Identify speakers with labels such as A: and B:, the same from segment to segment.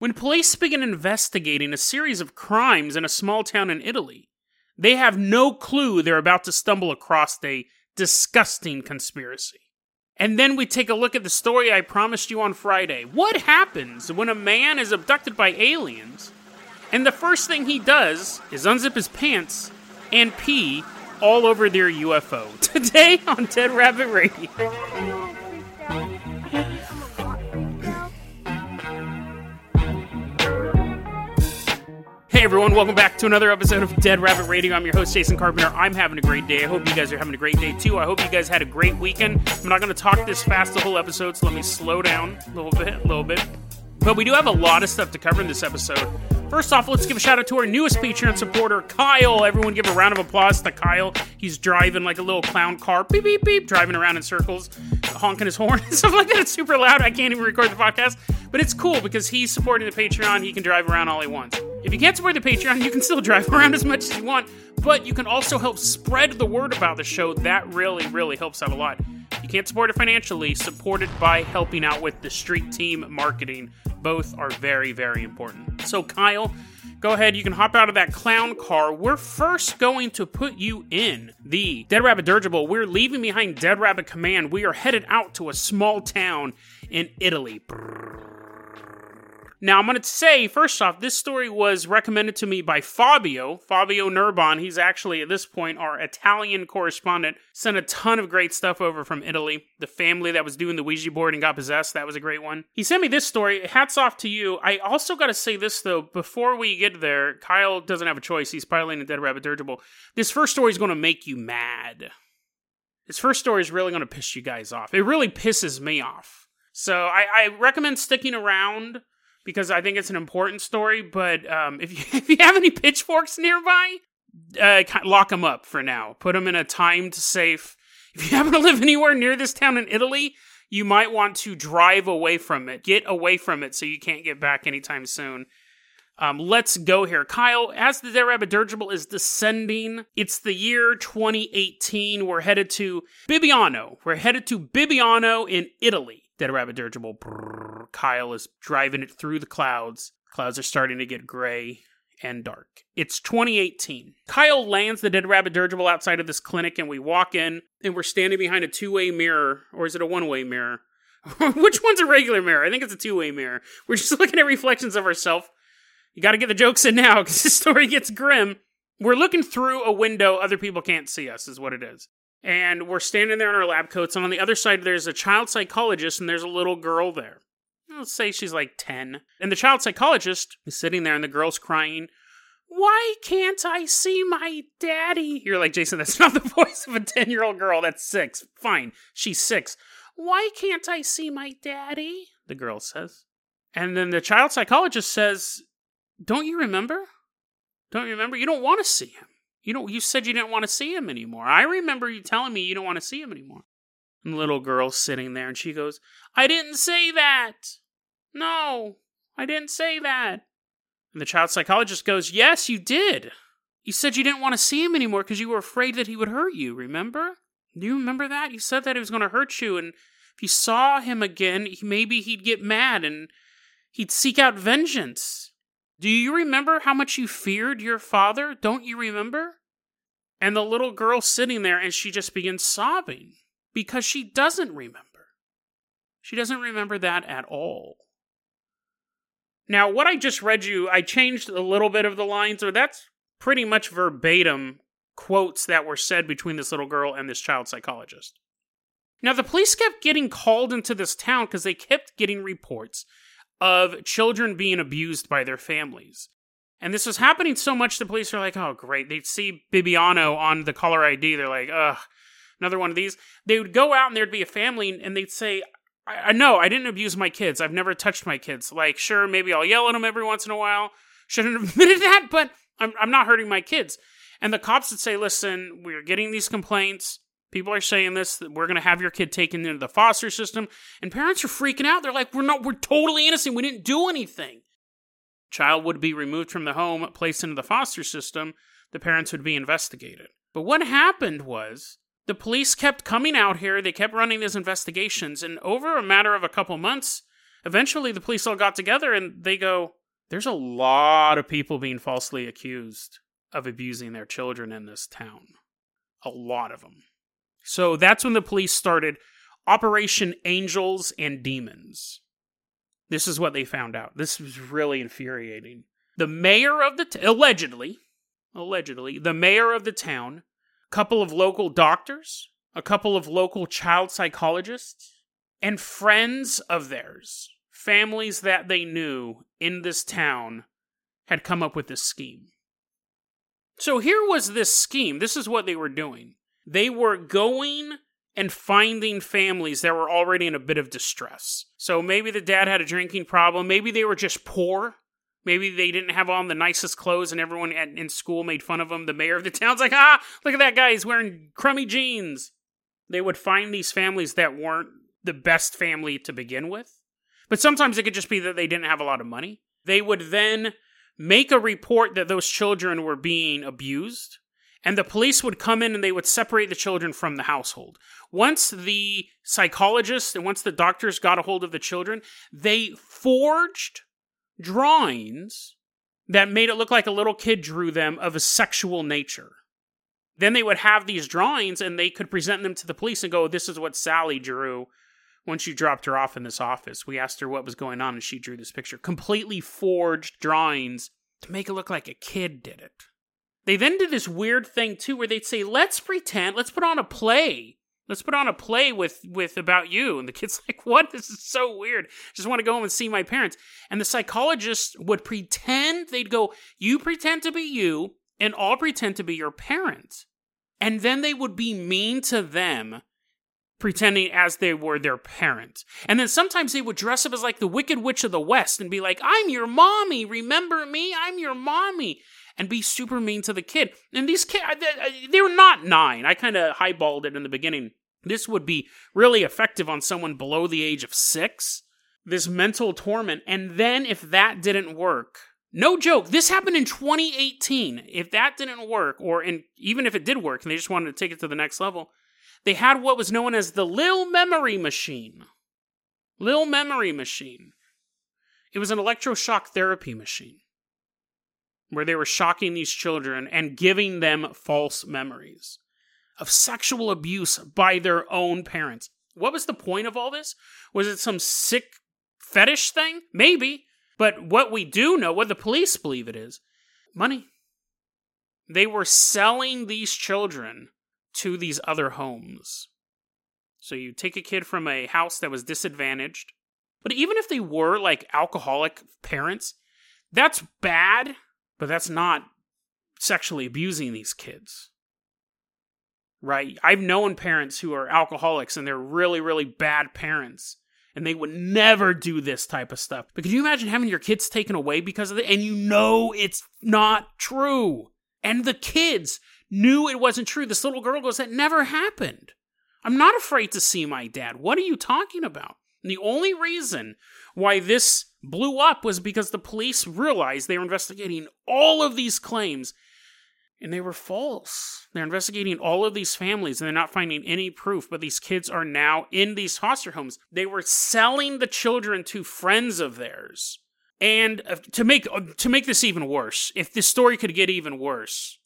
A: When police begin investigating a series of crimes in a small town in Italy, they have no clue they're about to stumble across a disgusting conspiracy. And then we take a look at the story I promised you on Friday. What happens when a man is abducted by aliens and the first thing he does is unzip his pants and pee all over their UFO? Today on Dead Rabbit Radio. Hey everyone, welcome back to another episode of Dead Rabbit Radio. I'm your host, Jason Carpenter. I'm having a great day. I hope you guys are having a great day too. I hope you guys had a great weekend. I'm not going to talk this fast the whole episode, so let me slow down a little bit, a little bit. But we do have a lot of stuff to cover in this episode. First off, let's give a shout out to our newest Patreon supporter, Kyle. Everyone give a round of applause to Kyle. He's driving like a little clown car, beep, beep, beep, driving around in circles, honking his horn and stuff like that. It's super loud. I can't even record the podcast. But it's cool because he's supporting the Patreon. He can drive around all he wants. If you can't support the Patreon, you can still drive around as much as you want, but you can also help spread the word about the show. That really, really helps out a lot. You can't support it financially, support it by helping out with the street team marketing. Both are very, very important. So, Kyle, go ahead. You can hop out of that clown car. We're first going to put you in the Dead Rabbit Dirigible. We're leaving behind Dead Rabbit Command. We are headed out to a small town in Italy. Now, I'm going to say, first off, this story was recommended to me by Fabio, Fabio Nurbon. He's actually, at this point, our Italian correspondent. Sent a ton of great stuff over from Italy. The family that was doing the Ouija board and got possessed, that was a great one. He sent me this story. Hats off to you. I also got to say this, though, before we get there, Kyle doesn't have a choice. He's piloting a Dead Rabbit Dirigible. This first story is going to make you mad. This first story is really going to piss you guys off. It really pisses me off. So I, I recommend sticking around because I think it's an important story. But um, if you if you have any pitchforks nearby, uh, lock them up for now. Put them in a timed safe. If you happen to live anywhere near this town in Italy, you might want to drive away from it. Get away from it so you can't get back anytime soon. Um, let's go here. Kyle, as the Dirigible is descending, it's the year 2018. We're headed to Bibbiano. We're headed to Bibbiano in Italy. Dead Rabbit Dirigible. Brrr, Kyle is driving it through the clouds. Clouds are starting to get gray and dark. It's 2018. Kyle lands the Dead Rabbit Dirigible outside of this clinic, and we walk in, and we're standing behind a two way mirror, or is it a one way mirror? Which one's a regular mirror? I think it's a two way mirror. We're just looking at reflections of ourselves. You got to get the jokes in now because the story gets grim. We're looking through a window other people can't see us, is what it is and we're standing there in our lab coats and on the other side there's a child psychologist and there's a little girl there. Let's say she's like 10 and the child psychologist is sitting there and the girl's crying why can't i see my daddy? You're like jason that's not the voice of a 10 year old girl. That's six. Fine. She's six. Why can't i see my daddy? The girl says. And then the child psychologist says don't you remember? Don't you remember? You don't want to see him you know, you said you didn't want to see him anymore. I remember you telling me you don't want to see him anymore. And the little girl's sitting there and she goes, I didn't say that. No, I didn't say that. And the child psychologist goes, Yes, you did. You said you didn't want to see him anymore because you were afraid that he would hurt you, remember? Do you remember that? You said that he was going to hurt you, and if you saw him again, maybe he'd get mad and he'd seek out vengeance. Do you remember how much you feared your father? Don't you remember? And the little girl sitting there and she just begins sobbing because she doesn't remember. She doesn't remember that at all. Now, what I just read you, I changed a little bit of the lines, or that's pretty much verbatim quotes that were said between this little girl and this child psychologist. Now, the police kept getting called into this town because they kept getting reports of children being abused by their families. And this was happening so much the police are like, oh, great. They'd see Bibbiano on the caller ID. They're like, ugh, another one of these. They would go out and there'd be a family and they'd say, I, I no, I didn't abuse my kids. I've never touched my kids. Like, sure, maybe I'll yell at them every once in a while. Shouldn't have admitted that, but I'm, I'm not hurting my kids. And the cops would say, listen, we're getting these complaints. People are saying this, that we're going to have your kid taken into the foster system. And parents are freaking out. They're like, we're not, we're totally innocent. We didn't do anything. Child would be removed from the home, placed into the foster system. The parents would be investigated. But what happened was the police kept coming out here. They kept running these investigations. And over a matter of a couple months, eventually the police all got together and they go, there's a lot of people being falsely accused of abusing their children in this town. A lot of them. So that's when the police started Operation Angels and Demons. This is what they found out. This was really infuriating. The mayor of the t- allegedly, allegedly, the mayor of the town, a couple of local doctors, a couple of local child psychologists, and friends of theirs, families that they knew in this town, had come up with this scheme. So here was this scheme. This is what they were doing. They were going and finding families that were already in a bit of distress. So maybe the dad had a drinking problem. Maybe they were just poor. Maybe they didn't have on the nicest clothes and everyone at, in school made fun of them. The mayor of the town's like, ah, look at that guy. He's wearing crummy jeans. They would find these families that weren't the best family to begin with. But sometimes it could just be that they didn't have a lot of money. They would then make a report that those children were being abused, and the police would come in and they would separate the children from the household. Once the psychologists and once the doctors got a hold of the children, they forged drawings that made it look like a little kid drew them of a sexual nature. Then they would have these drawings and they could present them to the police and go, This is what Sally drew once you dropped her off in this office. We asked her what was going on, and she drew this picture. Completely forged drawings to make it look like a kid did it. They then did this weird thing too, where they'd say, "Let's pretend, let's put on a play." Let's put on a play with with about you. And the kid's like, "What? This is so weird. Just want to go home and see my parents." And the psychologist would pretend they'd go, "You pretend to be you, and I'll pretend to be your parent." And then they would be mean to them pretending as they were their parent. And then sometimes they would dress up as like the Wicked Witch of the West and be like, I'm your mommy. Remember me? I'm your mommy. And be super mean to the kid. And these kids, they were not nine. I kind of highballed it in the beginning. This would be really effective on someone below the age of six. This mental torment. And then if that didn't work, no joke, this happened in 2018. If that didn't work, or in, even if it did work and they just wanted to take it to the next level, they had what was known as the Lil Memory Machine. Lil Memory Machine. It was an electroshock therapy machine where they were shocking these children and giving them false memories of sexual abuse by their own parents. What was the point of all this? Was it some sick fetish thing? Maybe. But what we do know, what the police believe it is, money. They were selling these children to these other homes. So you take a kid from a house that was disadvantaged, but even if they were like alcoholic parents, that's bad, but that's not sexually abusing these kids. Right? I've known parents who are alcoholics and they're really, really bad parents. And they would never do this type of stuff. But can you imagine having your kids taken away because of it? And you know it's not true. And the kids, knew it wasn't true. This little girl goes, That never happened. I'm not afraid to see my dad. What are you talking about? And the only reason why this blew up was because the police realized they were investigating all of these claims and they were false. They're investigating all of these families and they're not finding any proof, but these kids are now in these foster homes. They were selling the children to friends of theirs. And uh, to make uh, to make this even worse, if this story could get even worse,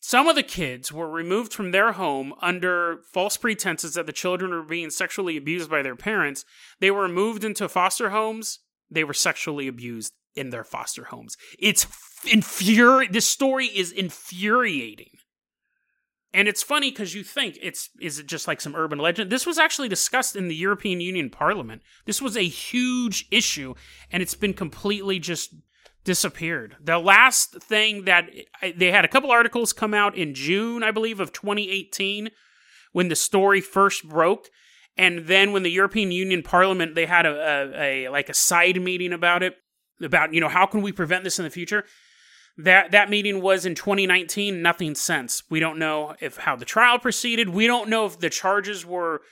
A: some of the kids were removed from their home under false pretenses that the children were being sexually abused by their parents. They were moved into foster homes. They were sexually abused in their foster homes. It's infuri- this story is infuriating. And it's funny because you think it's is it just like some urban legend? This was actually discussed in the European Union Parliament. This was a huge issue, and it's been completely just disappeared. The last thing that they had a couple articles come out in June, I believe, of 2018 when the story first broke. And then when the European Union Parliament they had a, a, a like a side meeting about it about you know how can we prevent this in the future. That that meeting was in 2019. Nothing since. We don't know if how the trial proceeded. We don't know if the charges were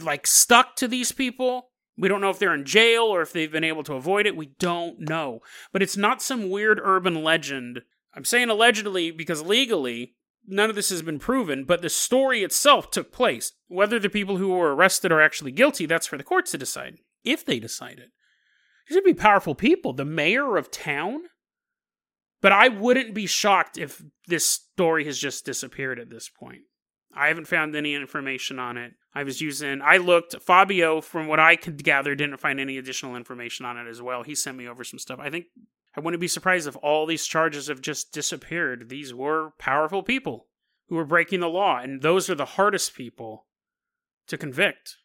A: like stuck to these people. We don't know if they're in jail or if they've been able to avoid it. We don't know. But it's not some weird urban legend. I'm saying allegedly because legally none of this has been proven, but the story itself took place. Whether the people who were arrested are actually guilty, that's for the courts to decide. If they decide it. These would be powerful people. The mayor of town? But I wouldn't be shocked if this story has just disappeared at this point. I haven't found any information on it. I was using, I looked, Fabio, from what I could gather, didn't find any additional information on it as well. He sent me over some stuff. I think I wouldn't be surprised if all these charges have just disappeared. These were powerful people who were breaking the law, and those are the hardest people to convict.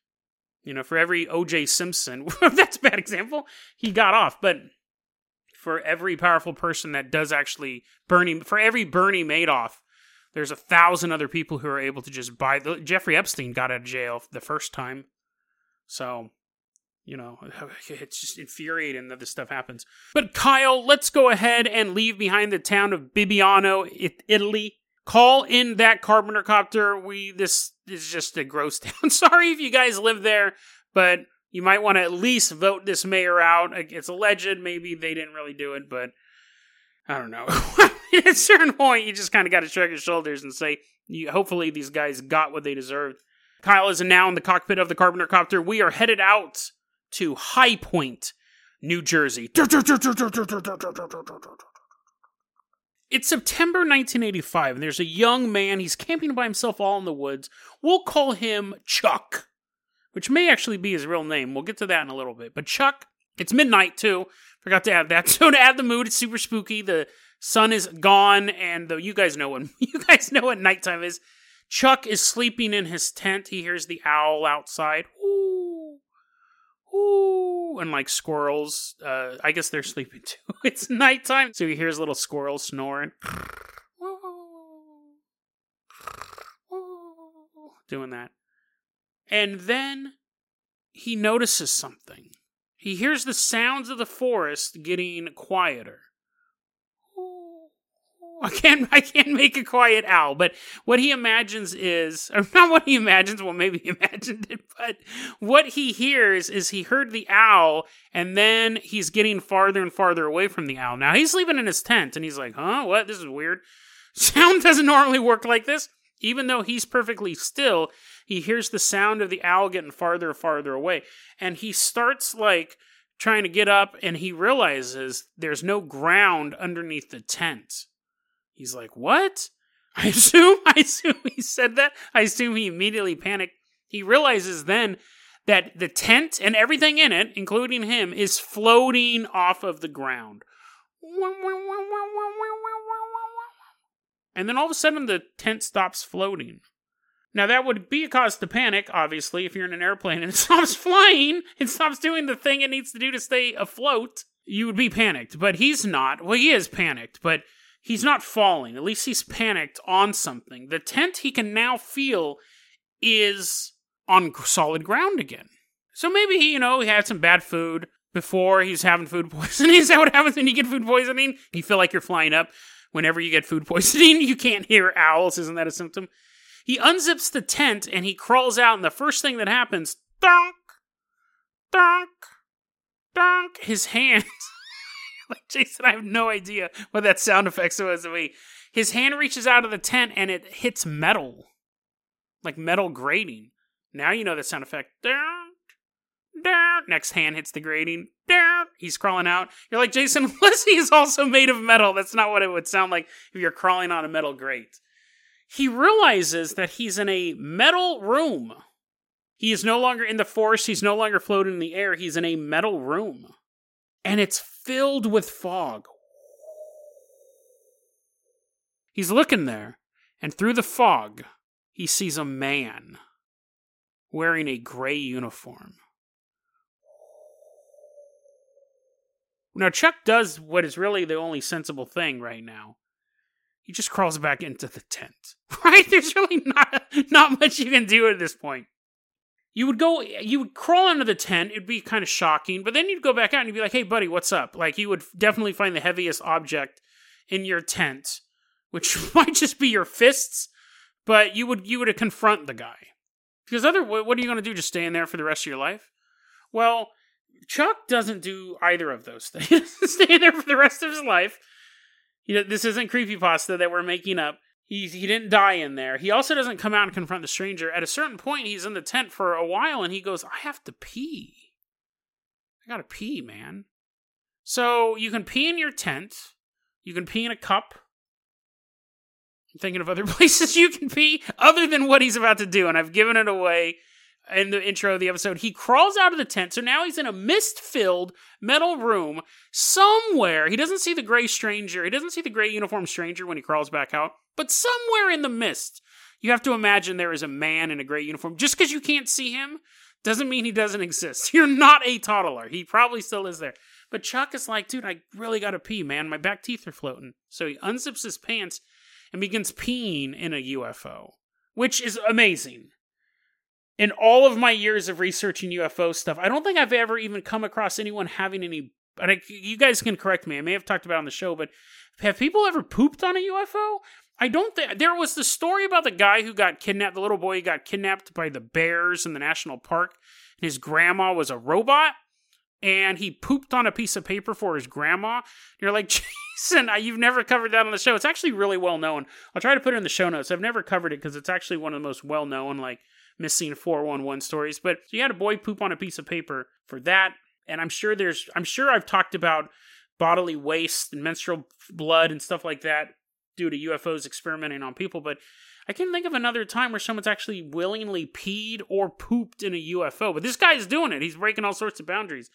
A: You know, for every O.J. Simpson, that's a bad example, he got off, but for every powerful person that does actually Bernie, for every Bernie Madoff, there's a thousand other people who are able to just buy. The, Jeffrey Epstein got out of jail the first time, so you know, it's just infuriating that this stuff happens. But Kyle, let's go ahead and leave behind the town of Bibbiano, Italy. Call in that carpenter copter. We this is just a gross town. Sorry if you guys live there, but you might want to at least vote this mayor out. It's alleged. Maybe they didn't really do it, but I don't know. At a certain point, you just kind of got to shrug your shoulders and say, hopefully, these guys got what they deserved. Kyle is now in the cockpit of the Carpenter Copter. We are headed out to High Point, New Jersey. It's September 1985, and there's a young man. He's camping by himself all in the woods. We'll call him Chuck, which may actually be his real name. We'll get to that in a little bit. But Chuck, it's midnight too. Forgot to add that. So to add the mood, it's super spooky. The sun is gone, and though you guys know what you guys know what nighttime is. Chuck is sleeping in his tent. He hears the owl outside. Ooh, ooh, and like squirrels. Uh, I guess they're sleeping too. it's nighttime, so he hears little squirrels snoring. Doing that. And then he notices something. He hears the sounds of the forest getting quieter. I can't I can't make a quiet owl, but what he imagines is or not what he imagines, well maybe he imagined it, but what he hears is he heard the owl and then he's getting farther and farther away from the owl. Now he's sleeping in his tent and he's like, huh, what? This is weird. Sound doesn't normally work like this. Even though he's perfectly still, he hears the sound of the owl getting farther and farther away. And he starts like trying to get up and he realizes there's no ground underneath the tent. He's like, What? I assume I assume he said that. I assume he immediately panicked. He realizes then that the tent and everything in it, including him, is floating off of the ground. And then all of a sudden, the tent stops floating. Now, that would be a cause to panic, obviously, if you're in an airplane and it stops flying, it stops doing the thing it needs to do to stay afloat. You would be panicked, but he's not. Well, he is panicked, but he's not falling. At least he's panicked on something. The tent he can now feel is on solid ground again. So maybe he, you know, he had some bad food before he's having food poisoning. Is that what happens when you get food poisoning? You feel like you're flying up whenever you get food poisoning, you can't hear owls. Isn't that a symptom? He unzips the tent and he crawls out, and the first thing that happens, donk, donk, donk, his hand. like Jason, I have no idea what that sound effect was to. His hand reaches out of the tent and it hits metal, like metal grating. Now you know the sound effect. Donk, donk. Next hand hits the grating. Donk. He's crawling out. You're like, Jason, Lizzie is also made of metal. That's not what it would sound like if you're crawling on a metal grate he realizes that he's in a metal room. He is no longer in the forest, he's no longer floating in the air, he's in a metal room. And it's filled with fog. He's looking there, and through the fog, he sees a man wearing a gray uniform. Now, Chuck does what is really the only sensible thing right now he just crawls back into the tent. Right? There's really not not much you can do at this point. you would go, you would crawl under the tent. It'd be kind of shocking, but then you'd go back out and you'd be like, "Hey, buddy, what's up?" Like you would definitely find the heaviest object in your tent, which might just be your fists, but you would you would confront the guy because other what are you going to do? Just stay in there for the rest of your life? Well, Chuck doesn't do either of those things. stay in there for the rest of his life. You know, this isn't creepy pasta that we're making up. He, he didn't die in there. He also doesn't come out and confront the stranger. At a certain point, he's in the tent for a while and he goes, I have to pee. I gotta pee, man. So you can pee in your tent. You can pee in a cup. I'm thinking of other places you can pee other than what he's about to do, and I've given it away in the intro of the episode. He crawls out of the tent, so now he's in a mist filled metal room somewhere. He doesn't see the gray stranger, he doesn't see the gray uniform stranger when he crawls back out, but somewhere in the mist, you have to imagine there is a man in a gray uniform. Just because you can't see him doesn't mean he doesn't exist. You're not a toddler. He probably still is there. But Chuck is like, dude, I really gotta pee, man. My back teeth are floating. So he unzips his pants and begins peeing in a UFO, which is amazing. In all of my years of researching UFO stuff, I don't think I've ever even come across anyone having any. And I, you guys can correct me. I may have talked about on the show, but have people ever pooped on a UFO? I don't think there was the story about the guy who got kidnapped. The little boy got kidnapped by the bears in the national park, and his grandma was a robot and he pooped on a piece of paper for his grandma. You're like, Jason, you've never covered that on the show. It's actually really well known. I'll try to put it in the show notes. I've never covered it because it's actually one of the most well known, like, missing 411 stories. But you had a boy poop on a piece of paper for that. And I'm sure there's, I'm sure I've talked about bodily waste and menstrual blood and stuff like that due to UFOs experimenting on people. But I can't think of another time where someone's actually willingly peed or pooped in a UFO. But this guy's doing it. He's breaking all sorts of boundaries.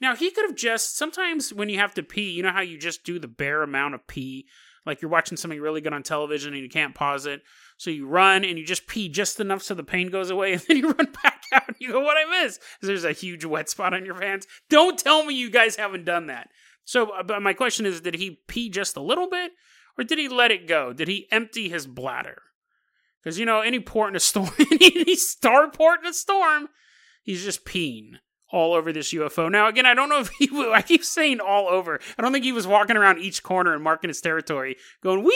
A: Now, he could have just, sometimes when you have to pee, you know how you just do the bare amount of pee? Like you're watching something really good on television and you can't pause it. So you run and you just pee just enough so the pain goes away, and then you run back out and you go, What I miss? There's a huge wet spot on your pants. Don't tell me you guys haven't done that. So, uh, but my question is did he pee just a little bit, or did he let it go? Did he empty his bladder? Because, you know, any port in a storm, any starport in a storm, he's just peeing all over this UFO. Now, again, I don't know if he, I keep saying all over. I don't think he was walking around each corner and marking his territory, going, wee,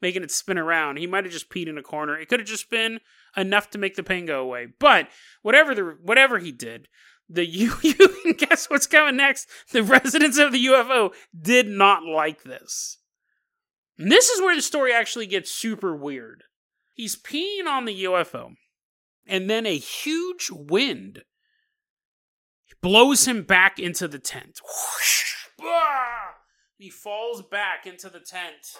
A: making it spin around. He might have just peed in a corner. It could have just been enough to make the pain go away. But whatever the, whatever he did, the you, you can guess what's coming next. The residents of the UFO did not like this. And this is where the story actually gets super weird. He's peeing on the UFO, and then a huge wind blows him back into the tent. He falls back into the tent.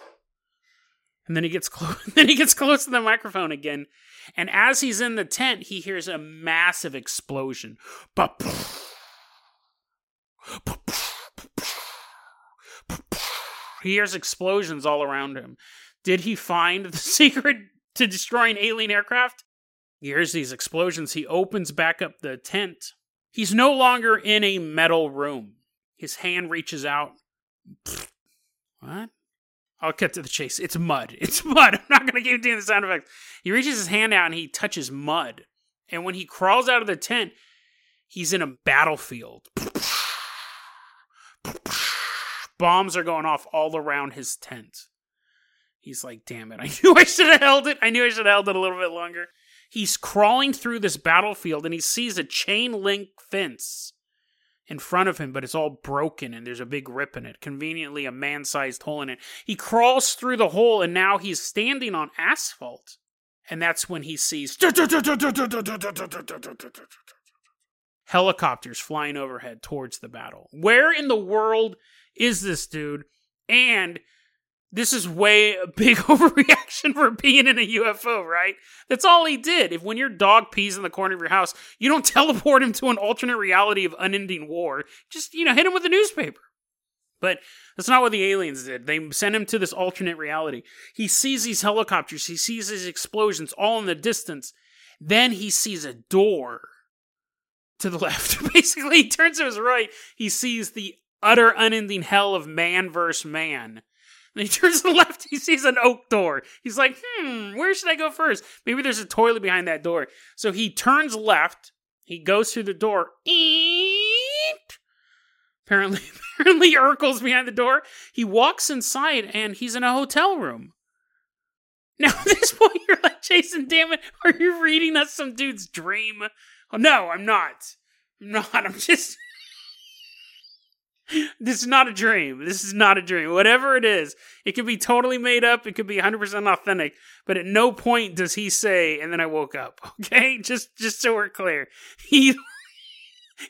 A: And then he gets close then he gets close to the microphone again. And as he's in the tent, he hears a massive explosion. He hears explosions all around him. Did he find the secret to destroying alien aircraft. He hears these explosions. He opens back up the tent. He's no longer in a metal room. His hand reaches out. What? I'll cut to the chase. It's mud. It's mud. I'm not going to keep doing the sound effects. He reaches his hand out and he touches mud. And when he crawls out of the tent, he's in a battlefield. Bombs are going off all around his tent. He's like, damn it, I knew I should have held it. I knew I should have held it a little bit longer. He's crawling through this battlefield and he sees a chain link fence in front of him, but it's all broken and there's a big rip in it. Conveniently, a man sized hole in it. He crawls through the hole and now he's standing on asphalt. And that's when he sees helicopters flying overhead towards the battle. Where in the world is this dude? And this is way a big overreaction for being in a UFO, right? That's all he did. If when your dog pees in the corner of your house, you don't teleport him to an alternate reality of unending war. Just, you know, hit him with a newspaper. But that's not what the aliens did. They sent him to this alternate reality. He sees these helicopters, he sees these explosions all in the distance. Then he sees a door to the left. Basically, he turns to his right. He sees the utter unending hell of man versus man And he turns to the left, he sees an oak door. He's like, hmm, where should I go first? Maybe there's a toilet behind that door. So he turns left, he goes through the door. Eep. Apparently, apparently Urkel's behind the door. He walks inside and he's in a hotel room. Now, at this point, you're like, Jason, damn it, are you reading us some dude's dream? Oh, no, I'm not. I'm not. I'm just. this is not a dream. This is not a dream. Whatever it is, it could be totally made up. It could be 100% authentic. But at no point does he say, and then I woke up. Okay? Just, just so we're clear. He,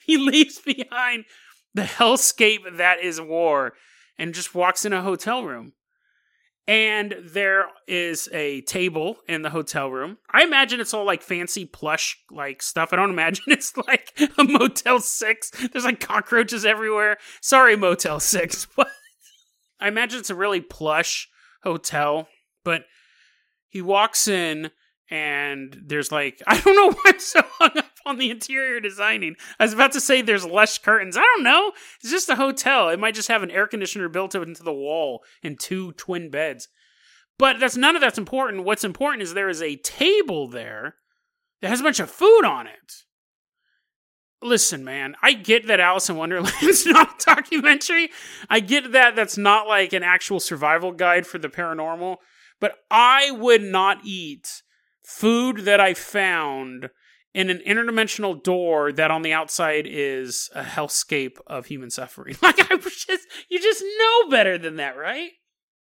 A: he leaves behind the hellscape that is war and just walks in a hotel room and there is a table in the hotel room. I imagine it's all like fancy plush like stuff. I don't imagine it's like a Motel 6. There's like cockroaches everywhere. Sorry, Motel 6, but I imagine it's a really plush hotel. But he walks in and there's like I don't know why I'm so hung on the interior designing. I was about to say there's less curtains. I don't know. It's just a hotel. It might just have an air conditioner built into the wall and two twin beds. But that's none of that's important. What's important is there is a table there that has a bunch of food on it. Listen, man, I get that Alice in Wonderland is not a documentary. I get that that's not like an actual survival guide for the paranormal, but I would not eat food that I found in an interdimensional door that on the outside is a hellscape of human suffering. Like I was just you just know better than that, right?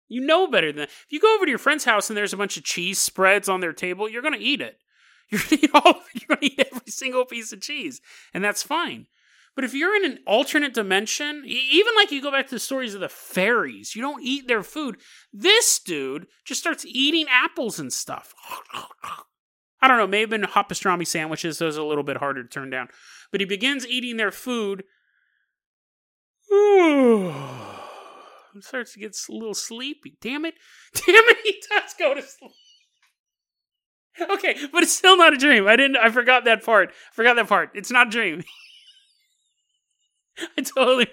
A: You know better than that. If you go over to your friend's house and there's a bunch of cheese spreads on their table, you're gonna eat it. You're gonna eat all you're gonna eat every single piece of cheese. And that's fine. But if you're in an alternate dimension, even like you go back to the stories of the fairies, you don't eat their food. This dude just starts eating apples and stuff. I don't know, maybe been hot pastrami sandwiches, those are a little bit harder to turn down. But he begins eating their food. starts to get a little sleepy. Damn it. Damn it, he does go to sleep. Okay, but it's still not a dream. I didn't I forgot that part. I forgot that part. It's not a dream. I totally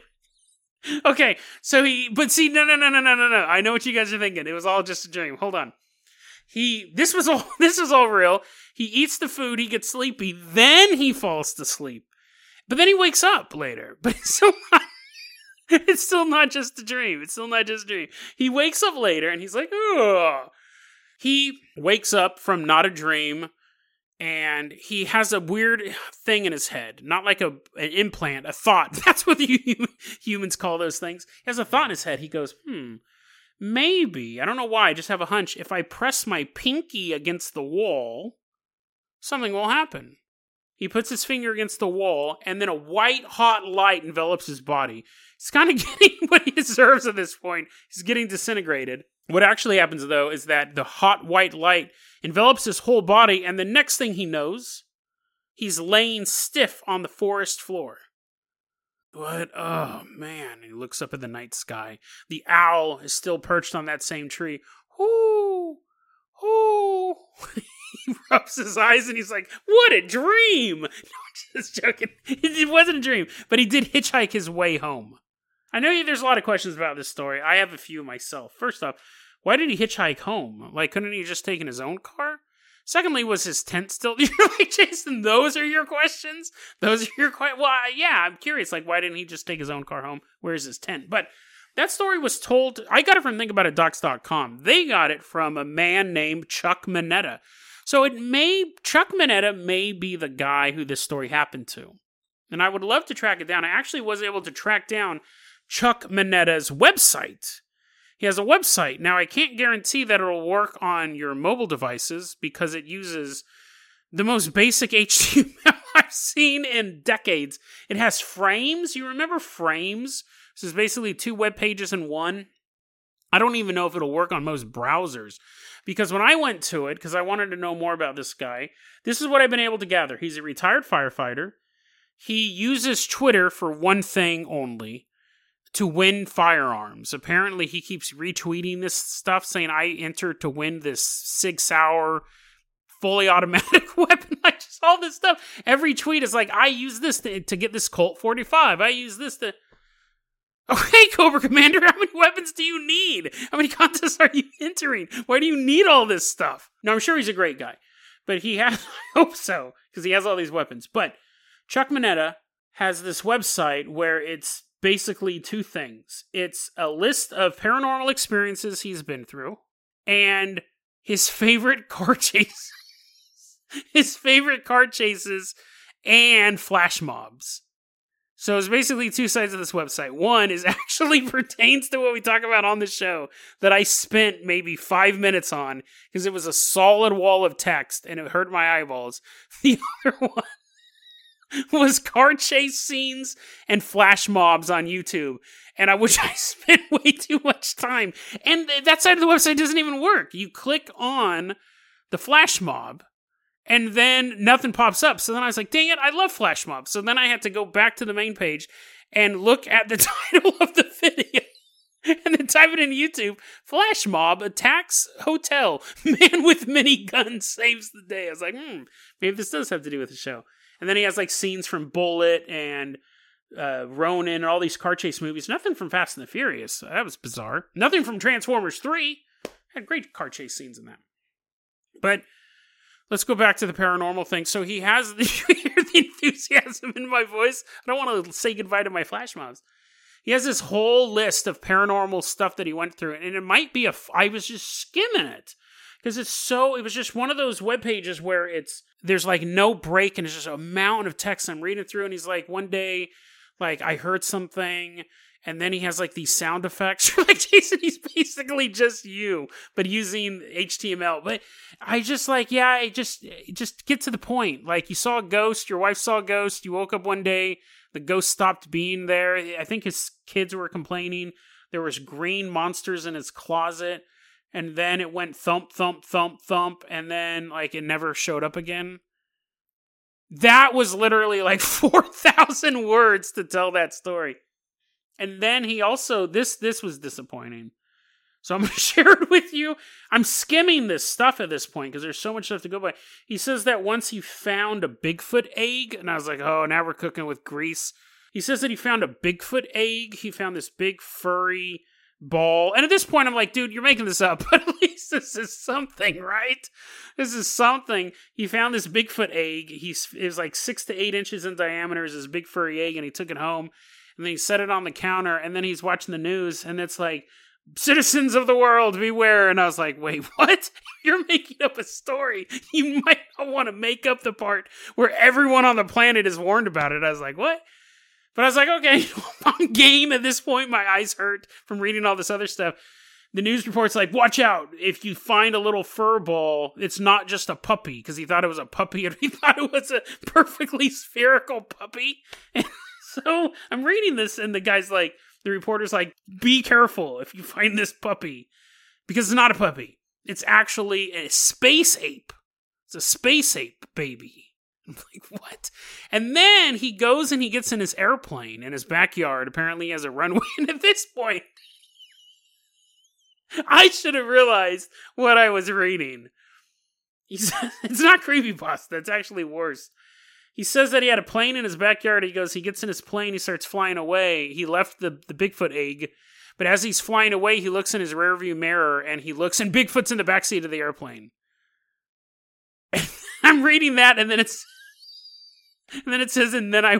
A: Okay, so he but see no no no no no no no. I know what you guys are thinking. It was all just a dream. Hold on. He this was all this was all real. He eats the food, he gets sleepy, then he falls to sleep. But then he wakes up later. But it's still not it's still not just a dream. It's still not just a dream. He wakes up later and he's like, oh. He wakes up from not a dream and he has a weird thing in his head, not like a an implant, a thought. That's what the humans call those things. He has a thought in his head. He goes, "Hmm, maybe I don't know why. I just have a hunch. If I press my pinky against the wall, something will happen." He puts his finger against the wall, and then a white hot light envelops his body. He's kind of getting what he deserves at this point. He's getting disintegrated. What actually happens, though, is that the hot white light envelops his whole body, and the next thing he knows, he's laying stiff on the forest floor. What? Oh, man. He looks up at the night sky. The owl is still perched on that same tree. Whoo! Whoo! he rubs his eyes and he's like, What a dream! No, just joking. It wasn't a dream, but he did hitchhike his way home. I know there's a lot of questions about this story. I have a few myself. First off, why did he hitchhike home? Like, couldn't he just taken his own car? Secondly, was his tent still? You're like, Jason, those are your questions? Those are your questions? Well, yeah, I'm curious. Like, why didn't he just take his own car home? Where's his tent? But that story was told, I got it from ThinkAboutItDocs.com. They got it from a man named Chuck Manetta. So it may, Chuck Manetta may be the guy who this story happened to. And I would love to track it down. I actually was able to track down Chuck Manetta's website. He has a website. Now, I can't guarantee that it'll work on your mobile devices because it uses the most basic HTML I've seen in decades. It has frames. You remember frames? This is basically two web pages in one. I don't even know if it'll work on most browsers because when I went to it, because I wanted to know more about this guy, this is what I've been able to gather. He's a retired firefighter. He uses Twitter for one thing only to win firearms. Apparently, he keeps retweeting this stuff saying, I entered to win this Sig Sauer fully automatic weapon. Like, just all this stuff. Every tweet is like, I use this to, to get this Colt 45. I use this to. Okay, Cobra Commander, how many weapons do you need? How many contests are you entering? Why do you need all this stuff? Now, I'm sure he's a great guy, but he has, I hope so, because he has all these weapons. But Chuck Mineta has this website where it's basically two things it's a list of paranormal experiences he's been through and his favorite car chases. his favorite car chases and flash mobs. So it's basically two sides of this website. One is actually pertains to what we talk about on the show that I spent maybe five minutes on because it was a solid wall of text and it hurt my eyeballs. The other one was car chase scenes and flash mobs on YouTube. And I wish I spent way too much time. And that side of the website doesn't even work. You click on the flash mob and then nothing pops up. So then I was like, dang it, I love flash mobs. So then I had to go back to the main page and look at the title of the video. and then type it in YouTube. Flash mob attacks hotel. Man with mini guns saves the day. I was like, hmm, maybe this does have to do with the show. And then he has like scenes from Bullet and uh, Ronin and all these car chase movies. Nothing from Fast and the Furious. That was bizarre. Nothing from Transformers 3. Had great car chase scenes in that. But let's go back to the paranormal thing. So he has the, the enthusiasm in my voice. I don't want to say goodbye to my flash mobs. He has this whole list of paranormal stuff that he went through, and it might be a. I was just skimming it because it's so. It was just one of those web pages where it's there's like no break, and it's just a mountain of text I'm reading through, and he's like, one day, like I heard something, and then he has like these sound effects. like Jason, he's basically just you, but using HTML. But I just like, yeah, just just get to the point. Like you saw a ghost, your wife saw a ghost, you woke up one day, the ghost stopped being there. I think his kids were complaining. There was green monsters in his closet, and then it went thump, thump, thump, thump, and then like it never showed up again. That was literally like 4,000 words to tell that story. And then he also this this was disappointing. So I'm going to share it with you. I'm skimming this stuff at this point because there's so much stuff to go by. He says that once he found a Bigfoot egg, and I was like, oh, now we're cooking with grease. He says that he found a Bigfoot egg. He found this big furry ball. And at this point, I'm like, dude, you're making this up, but at least this is something, right? This is something. He found this Bigfoot egg. He's is like six to eight inches in diameter, is his big furry egg, and he took it home and then he set it on the counter and then he's watching the news and it's like citizens of the world beware and i was like wait what you're making up a story you might not want to make up the part where everyone on the planet is warned about it i was like what but i was like okay i'm game at this point my eyes hurt from reading all this other stuff the news report's like watch out if you find a little fur ball it's not just a puppy because he thought it was a puppy and he thought it was a perfectly spherical puppy so I'm reading this, and the guy's like, the reporter's like, be careful if you find this puppy. Because it's not a puppy. It's actually a space ape. It's a space ape baby. I'm like, what? And then he goes and he gets in his airplane in his backyard. Apparently, he has a runway. And at this point, I should have realized what I was reading. He's, it's not creepy pasta. That's actually worse. He says that he had a plane in his backyard. He goes, he gets in his plane, he starts flying away. He left the, the Bigfoot egg, but as he's flying away, he looks in his rearview mirror and he looks, and Bigfoot's in the backseat of the airplane. I'm reading that, and then it's, and then it says, and then I,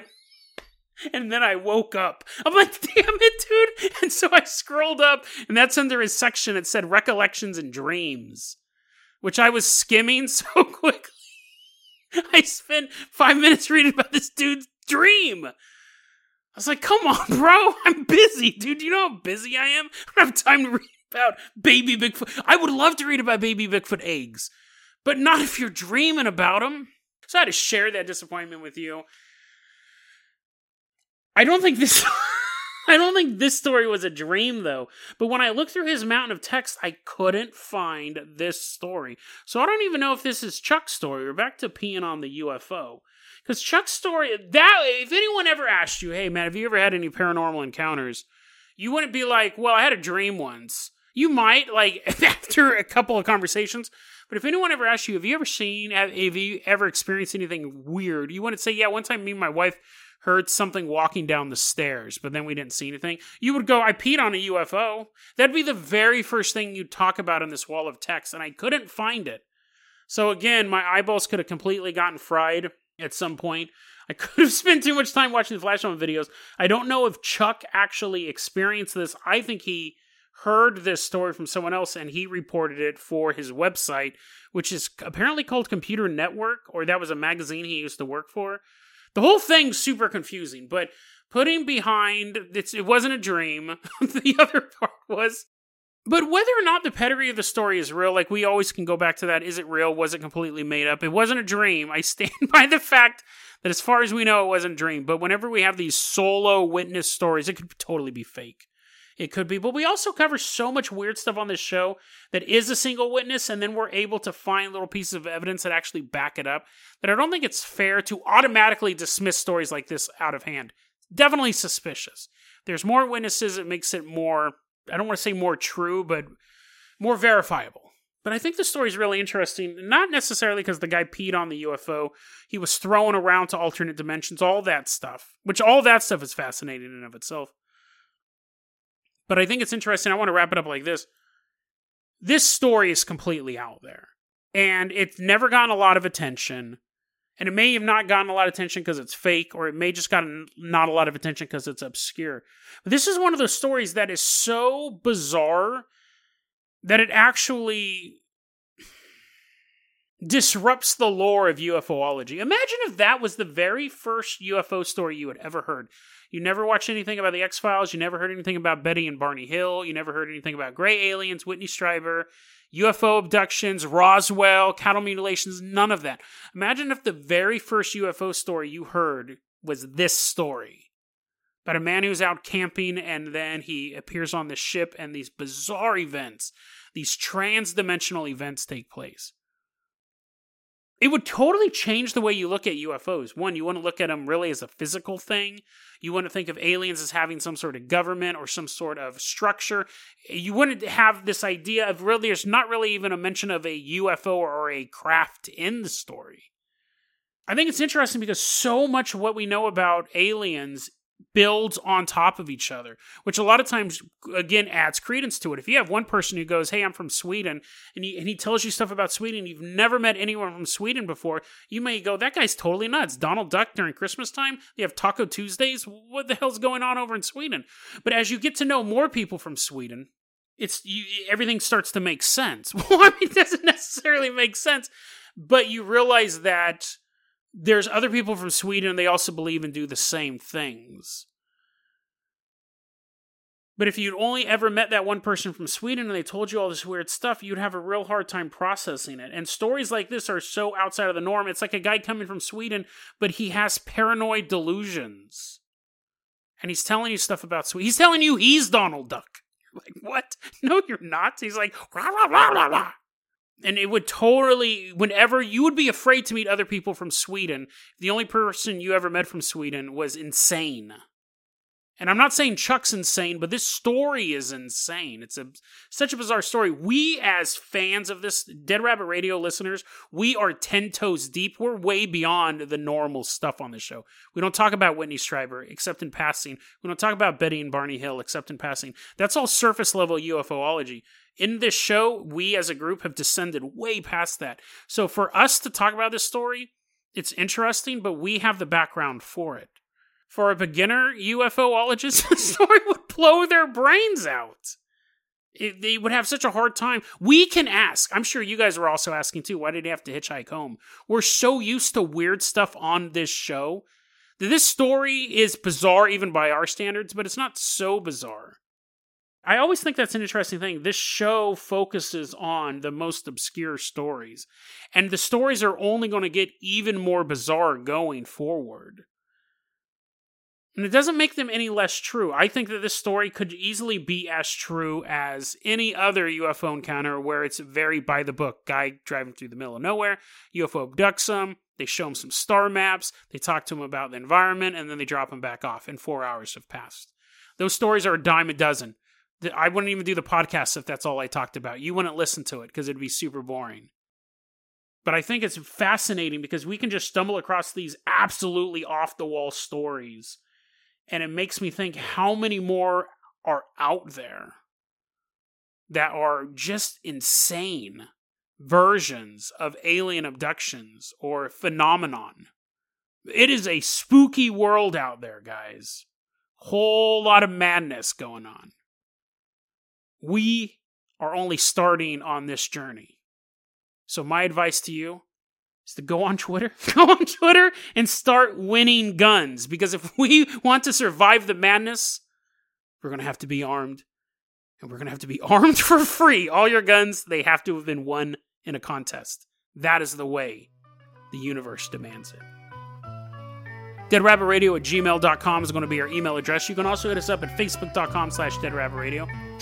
A: and then I woke up. I'm like, damn it, dude! And so I scrolled up, and that's under his section. It said recollections and dreams, which I was skimming so quickly I spent five minutes reading about this dude's dream. I was like, come on, bro. I'm busy, dude. You know how busy I am? I don't have time to read about baby Bigfoot. I would love to read about baby Bigfoot eggs, but not if you're dreaming about them. So I had to share that disappointment with you. I don't think this. I don't think this story was a dream, though. But when I looked through his mountain of text, I couldn't find this story. So I don't even know if this is Chuck's story. We're back to peeing on the UFO. Because Chuck's story, that if anyone ever asked you, hey man, have you ever had any paranormal encounters? You wouldn't be like, well, I had a dream once. You might, like, after a couple of conversations. But if anyone ever asks you, have you ever seen, have you ever experienced anything weird? You want to say, yeah, one time me and my wife heard something walking down the stairs, but then we didn't see anything. You would go, I peed on a UFO. That'd be the very first thing you'd talk about in this wall of text, and I couldn't find it. So again, my eyeballs could have completely gotten fried at some point. I could have spent too much time watching the Flash mob videos. I don't know if Chuck actually experienced this. I think he heard this story from someone else and he reported it for his website, which is apparently called Computer Network, or that was a magazine he used to work for. The whole thing's super confusing, but putting behind it wasn't a dream. the other part was but whether or not the pedigree of the story is real, like we always can go back to that. Is it real? Was it completely made up? It wasn't a dream. I stand by the fact that as far as we know, it wasn't a dream. But whenever we have these solo witness stories, it could totally be fake. It could be. But we also cover so much weird stuff on this show that is a single witness, and then we're able to find little pieces of evidence that actually back it up. That I don't think it's fair to automatically dismiss stories like this out of hand. Definitely suspicious. There's more witnesses, it makes it more, I don't want to say more true, but more verifiable. But I think the story is really interesting, not necessarily because the guy peed on the UFO. He was thrown around to alternate dimensions, all that stuff, which all that stuff is fascinating in and of itself. But I think it's interesting. I want to wrap it up like this. This story is completely out there, and it's never gotten a lot of attention. And it may have not gotten a lot of attention because it's fake, or it may just gotten not a lot of attention because it's obscure. But this is one of those stories that is so bizarre that it actually disrupts the lore of UFOlogy. Imagine if that was the very first UFO story you had ever heard. You never watched anything about the X Files. You never heard anything about Betty and Barney Hill. You never heard anything about gray aliens, Whitley Strieber, UFO abductions, Roswell, cattle mutilations, none of that. Imagine if the very first UFO story you heard was this story about a man who's out camping and then he appears on the ship and these bizarre events, these trans dimensional events take place it would totally change the way you look at UFOs. One, you want to look at them really as a physical thing. You want to think of aliens as having some sort of government or some sort of structure. You wouldn't have this idea of really, there's not really even a mention of a UFO or a craft in the story. I think it's interesting because so much of what we know about aliens builds on top of each other, which a lot of times, again, adds credence to it. If you have one person who goes, Hey, I'm from Sweden, and he, and he tells you stuff about Sweden, you've never met anyone from Sweden before, you may go, That guy's totally nuts. Donald Duck during Christmas time, they have Taco Tuesdays. What the hell's going on over in Sweden? But as you get to know more people from Sweden, it's you, everything starts to make sense. Well, I mean, it doesn't necessarily make sense, but you realize that there's other people from Sweden and they also believe and do the same things. But if you'd only ever met that one person from Sweden and they told you all this weird stuff, you'd have a real hard time processing it. And stories like this are so outside of the norm. It's like a guy coming from Sweden, but he has paranoid delusions. And he's telling you stuff about Sweden. He's telling you he's Donald Duck. You're like, what? No, you're not. He's like, rah, rah, rah, and it would totally whenever you would be afraid to meet other people from Sweden. The only person you ever met from Sweden was insane. And I'm not saying Chuck's insane, but this story is insane. It's a such a bizarre story. We as fans of this Dead Rabbit Radio listeners, we are 10 toes deep. We're way beyond the normal stuff on the show. We don't talk about Whitley Strieber except in passing. We don't talk about Betty and Barney Hill except in passing. That's all surface level UFOlogy. In this show, we as a group have descended way past that. So for us to talk about this story, it's interesting, but we have the background for it. For a beginner UFOologist, the story would blow their brains out. It, they would have such a hard time. We can ask. I'm sure you guys are also asking too. Why did he have to hitchhike home? We're so used to weird stuff on this show this story is bizarre even by our standards, but it's not so bizarre. I always think that's an interesting thing. This show focuses on the most obscure stories, and the stories are only going to get even more bizarre going forward. And it doesn't make them any less true. I think that this story could easily be as true as any other UFO encounter where it's very by the book. Guy driving through the middle of nowhere, UFO abducts him, they show him some star maps, they talk to him about the environment, and then they drop him back off, and four hours have passed. Those stories are a dime a dozen. I wouldn't even do the podcast if that's all I talked about. You wouldn't listen to it because it'd be super boring. But I think it's fascinating because we can just stumble across these absolutely off the wall stories. And it makes me think how many more are out there that are just insane versions of alien abductions or phenomenon. It is a spooky world out there, guys. Whole lot of madness going on. We are only starting on this journey. So, my advice to you is to go on Twitter, go on Twitter and start winning guns. Because if we want to survive the madness, we're going to have to be armed. And we're going to have to be armed for free. All your guns, they have to have been won in a contest. That is the way the universe demands it. DeadRabbitRadio at gmail.com is going to be our email address. You can also hit us up at facebook.com slash deadrabbitradio.